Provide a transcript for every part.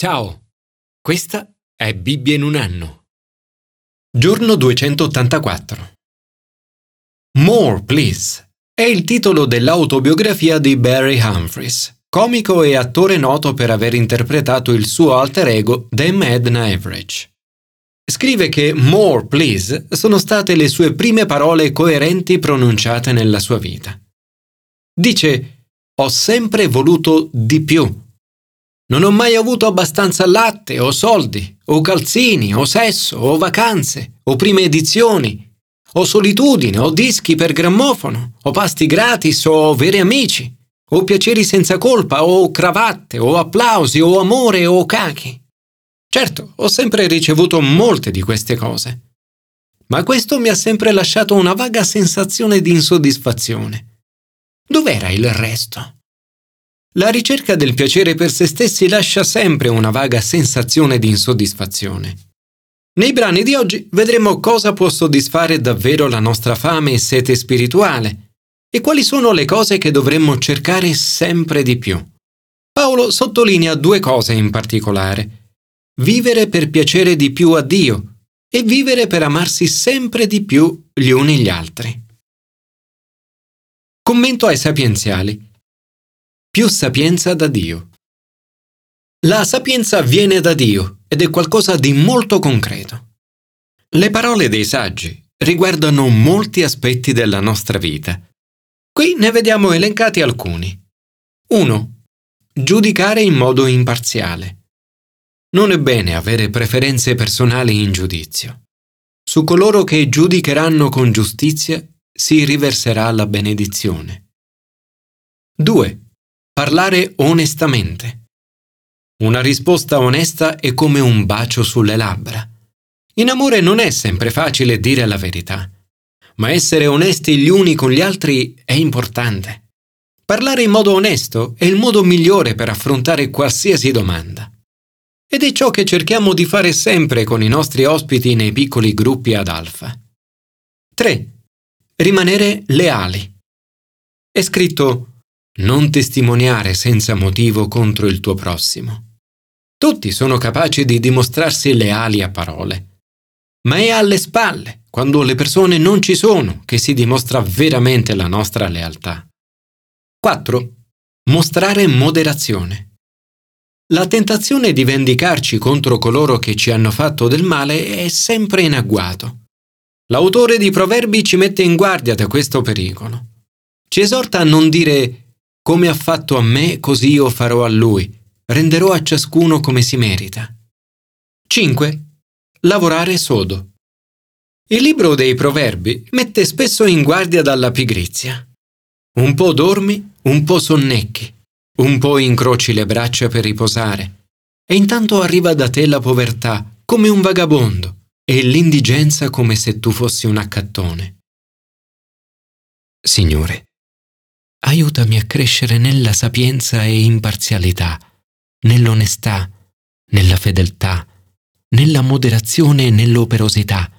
Ciao, questa è Bibbia in un anno. Giorno 284. More, Please è il titolo dell'autobiografia di Barry Humphries, comico e attore noto per aver interpretato il suo alter ego The Madden Average. Scrive che More, Please sono state le sue prime parole coerenti pronunciate nella sua vita. Dice, ho sempre voluto di più non ho mai avuto abbastanza latte o soldi, o calzini, o sesso, o vacanze, o prime edizioni, o solitudine, o dischi per grammofono, o pasti gratis, o veri amici, o piaceri senza colpa, o cravatte, o applausi, o amore, o cachi. Certo, ho sempre ricevuto molte di queste cose, ma questo mi ha sempre lasciato una vaga sensazione di insoddisfazione. Dov'era il resto? La ricerca del piacere per se stessi lascia sempre una vaga sensazione di insoddisfazione. Nei brani di oggi vedremo cosa può soddisfare davvero la nostra fame e sete spirituale e quali sono le cose che dovremmo cercare sempre di più. Paolo sottolinea due cose in particolare. Vivere per piacere di più a Dio e vivere per amarsi sempre di più gli uni gli altri. Commento ai sapienziali più sapienza da Dio. La sapienza viene da Dio ed è qualcosa di molto concreto. Le parole dei saggi riguardano molti aspetti della nostra vita. Qui ne vediamo elencati alcuni. 1. Giudicare in modo imparziale. Non è bene avere preferenze personali in giudizio. Su coloro che giudicheranno con giustizia si riverserà la benedizione. 2 Parlare onestamente. Una risposta onesta è come un bacio sulle labbra. In amore non è sempre facile dire la verità, ma essere onesti gli uni con gli altri è importante. Parlare in modo onesto è il modo migliore per affrontare qualsiasi domanda. Ed è ciò che cerchiamo di fare sempre con i nostri ospiti nei piccoli gruppi ad alfa. 3. Rimanere leali. È scritto non testimoniare senza motivo contro il tuo prossimo. Tutti sono capaci di dimostrarsi leali a parole, ma è alle spalle, quando le persone non ci sono, che si dimostra veramente la nostra lealtà. 4. Mostrare moderazione. La tentazione di vendicarci contro coloro che ci hanno fatto del male è sempre in agguato. L'autore di Proverbi ci mette in guardia da questo pericolo. Ci esorta a non dire come ha fatto a me, così io farò a lui. Renderò a ciascuno come si merita. 5. Lavorare sodo. Il libro dei Proverbi mette spesso in guardia dalla pigrizia. Un po' dormi, un po' sonnecchi, un po' incroci le braccia per riposare, e intanto arriva da te la povertà come un vagabondo e l'indigenza come se tu fossi un accattone. Signore, aiutami a crescere nella sapienza e imparzialità, nell'onestà, nella fedeltà, nella moderazione e nell'operosità,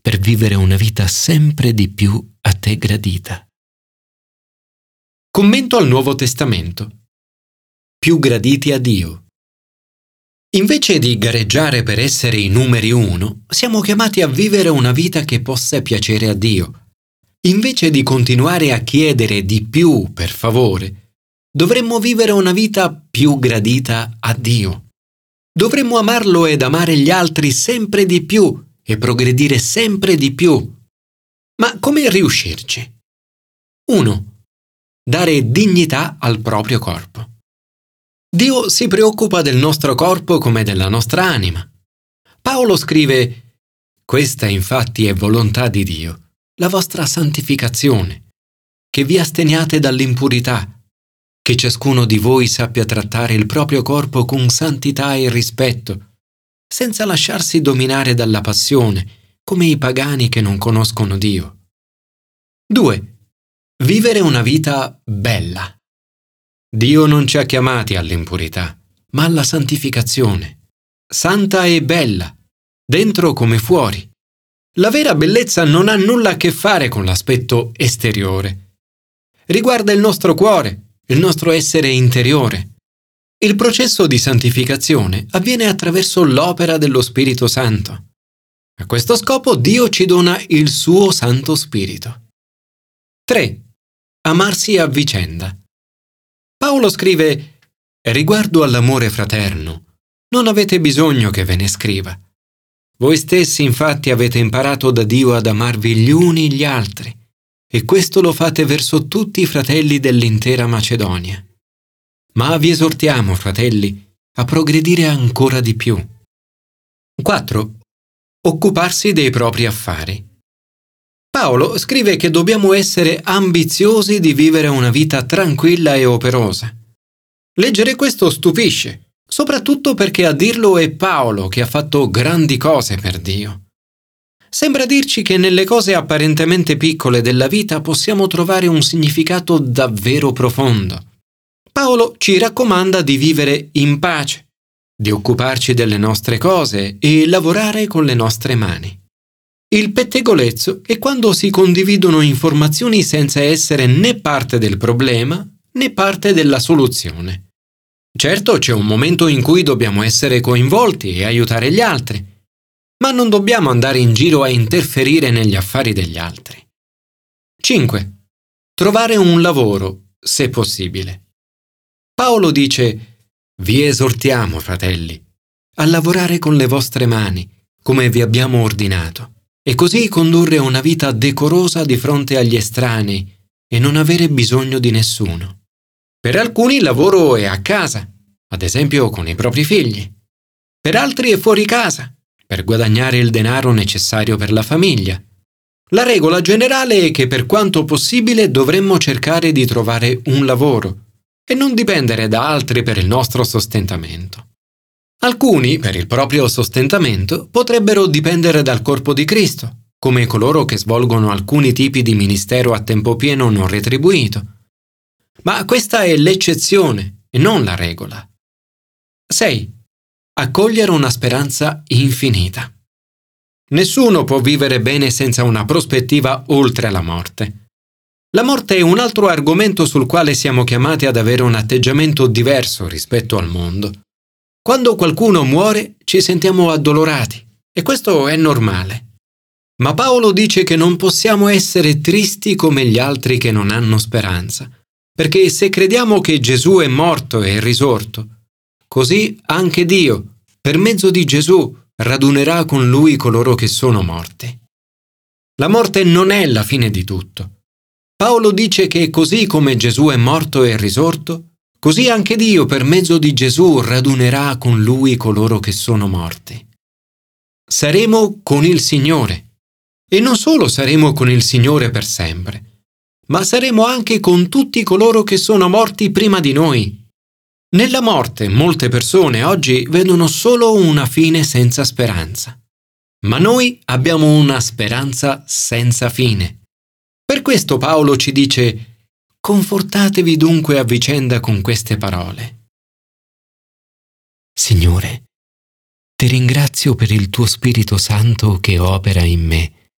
per vivere una vita sempre di più a te gradita. Commento al Nuovo Testamento. Più graditi a Dio. Invece di gareggiare per essere i numeri uno, siamo chiamati a vivere una vita che possa piacere a Dio Invece di continuare a chiedere di più, per favore, dovremmo vivere una vita più gradita a Dio. Dovremmo amarlo ed amare gli altri sempre di più e progredire sempre di più. Ma come riuscirci? 1. Dare dignità al proprio corpo. Dio si preoccupa del nostro corpo come della nostra anima. Paolo scrive, Questa infatti è volontà di Dio la vostra santificazione, che vi asteniate dall'impurità, che ciascuno di voi sappia trattare il proprio corpo con santità e rispetto, senza lasciarsi dominare dalla passione, come i pagani che non conoscono Dio. 2. Vivere una vita bella. Dio non ci ha chiamati all'impurità, ma alla santificazione, santa e bella, dentro come fuori. La vera bellezza non ha nulla a che fare con l'aspetto esteriore. Riguarda il nostro cuore, il nostro essere interiore. Il processo di santificazione avviene attraverso l'opera dello Spirito Santo. A questo scopo Dio ci dona il suo Santo Spirito. 3. Amarsi a vicenda. Paolo scrive Riguardo all'amore fraterno, non avete bisogno che ve ne scriva. Voi stessi infatti avete imparato da Dio ad amarvi gli uni gli altri, e questo lo fate verso tutti i fratelli dell'intera Macedonia ma vi esortiamo, fratelli, a progredire ancora di più. 4. Occuparsi dei propri affari. Paolo scrive che dobbiamo essere ambiziosi di vivere una vita tranquilla e operosa. Leggere questo stupisce, soprattutto perché a dirlo è Paolo che ha fatto grandi cose per Dio. Sembra dirci che nelle cose apparentemente piccole della vita possiamo trovare un significato davvero profondo. Paolo ci raccomanda di vivere in pace, di occuparci delle nostre cose e lavorare con le nostre mani. Il pettegolezzo è quando si condividono informazioni senza essere né parte del problema né parte della soluzione. Certo c'è un momento in cui dobbiamo essere coinvolti e aiutare gli altri, ma non dobbiamo andare in giro a interferire negli affari degli altri. 5. Trovare un lavoro, se possibile. Paolo dice, Vi esortiamo, fratelli, a lavorare con le vostre mani, come vi abbiamo ordinato, e così condurre una vita decorosa di fronte agli estranei e non avere bisogno di nessuno. Per alcuni il lavoro è a casa, ad esempio con i propri figli. Per altri è fuori casa, per guadagnare il denaro necessario per la famiglia. La regola generale è che per quanto possibile dovremmo cercare di trovare un lavoro e non dipendere da altri per il nostro sostentamento. Alcuni, per il proprio sostentamento, potrebbero dipendere dal corpo di Cristo, come coloro che svolgono alcuni tipi di ministero a tempo pieno non retribuito. Ma questa è l'eccezione e non la regola. 6. Accogliere una speranza infinita. Nessuno può vivere bene senza una prospettiva oltre la morte. La morte è un altro argomento sul quale siamo chiamati ad avere un atteggiamento diverso rispetto al mondo. Quando qualcuno muore ci sentiamo addolorati e questo è normale. Ma Paolo dice che non possiamo essere tristi come gli altri che non hanno speranza, perché se crediamo che Gesù è morto e risorto, così anche Dio, per mezzo di Gesù, radunerà con lui coloro che sono morti. La morte non è la fine di tutto. Paolo dice che così come Gesù è morto e risorto, così anche Dio per mezzo di Gesù radunerà con lui coloro che sono morti. Saremo con il Signore. E non solo saremo con il Signore per sempre, ma saremo anche con tutti coloro che sono morti prima di noi. Nella morte molte persone oggi vedono solo una fine senza speranza. Ma noi abbiamo una speranza senza fine. Per questo Paolo ci dice, confortatevi dunque a vicenda con queste parole. Signore, ti ringrazio per il tuo Spirito Santo che opera in me.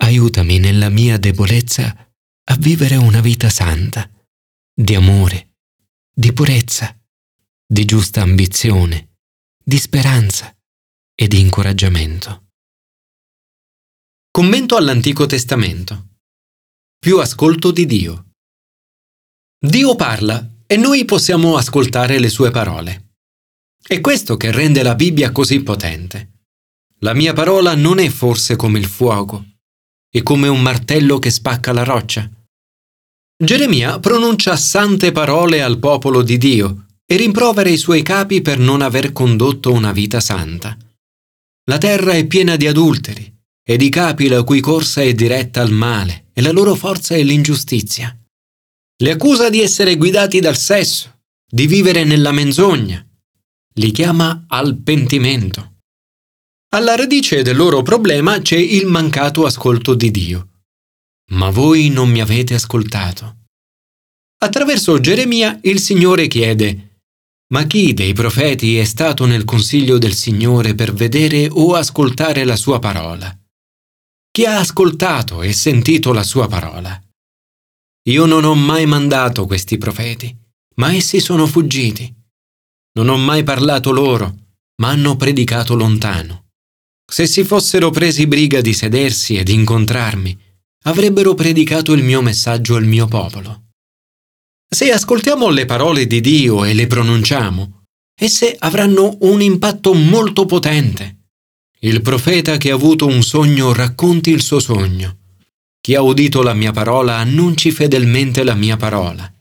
Aiutami nella mia debolezza a vivere una vita santa, di amore, di purezza, di giusta ambizione, di speranza e di incoraggiamento. Commento all'Antico Testamento più ascolto di Dio. Dio parla e noi possiamo ascoltare le sue parole. È questo che rende la Bibbia così potente. La mia parola non è forse come il fuoco, è come un martello che spacca la roccia. Geremia pronuncia sante parole al popolo di Dio e rimprovera i suoi capi per non aver condotto una vita santa. La terra è piena di adulteri e di capi la cui corsa è diretta al male e la loro forza è l'ingiustizia. Li accusa di essere guidati dal sesso, di vivere nella menzogna. Li chiama al pentimento. Alla radice del loro problema c'è il mancato ascolto di Dio. Ma voi non mi avete ascoltato. Attraverso Geremia il Signore chiede, ma chi dei profeti è stato nel consiglio del Signore per vedere o ascoltare la sua parola? chi ha ascoltato e sentito la sua parola. Io non ho mai mandato questi profeti, ma essi sono fuggiti Non ho mai parlato loro, ma hanno predicato lontano. Se si fossero presi briga di sedersi ed incontrarmi, avrebbero predicato il mio messaggio al mio popolo. Se ascoltiamo le parole di Dio e le pronunciamo, esse avranno un impatto molto potente. Il profeta che ha avuto un sogno racconti il suo sogno. Chi ha udito la mia parola annunci fedelmente la mia parola.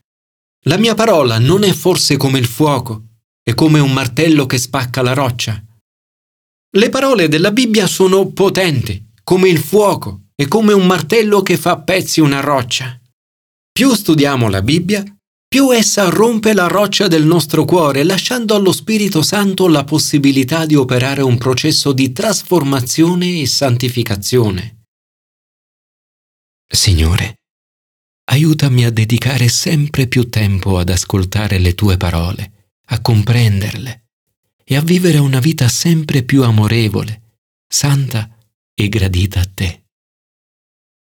La mia parola non è forse come il fuoco, è come un martello che spacca la roccia. Le parole della Bibbia sono potenti, come il fuoco, e come un martello che fa a pezzi una roccia. Più studiamo la Bibbia, più essa rompe la roccia del nostro cuore, lasciando allo Spirito Santo la possibilità di operare un processo di trasformazione e santificazione. Signore, aiutami a dedicare sempre più tempo ad ascoltare le tue parole, a comprenderle e a vivere una vita sempre più amorevole, santa e gradita a te.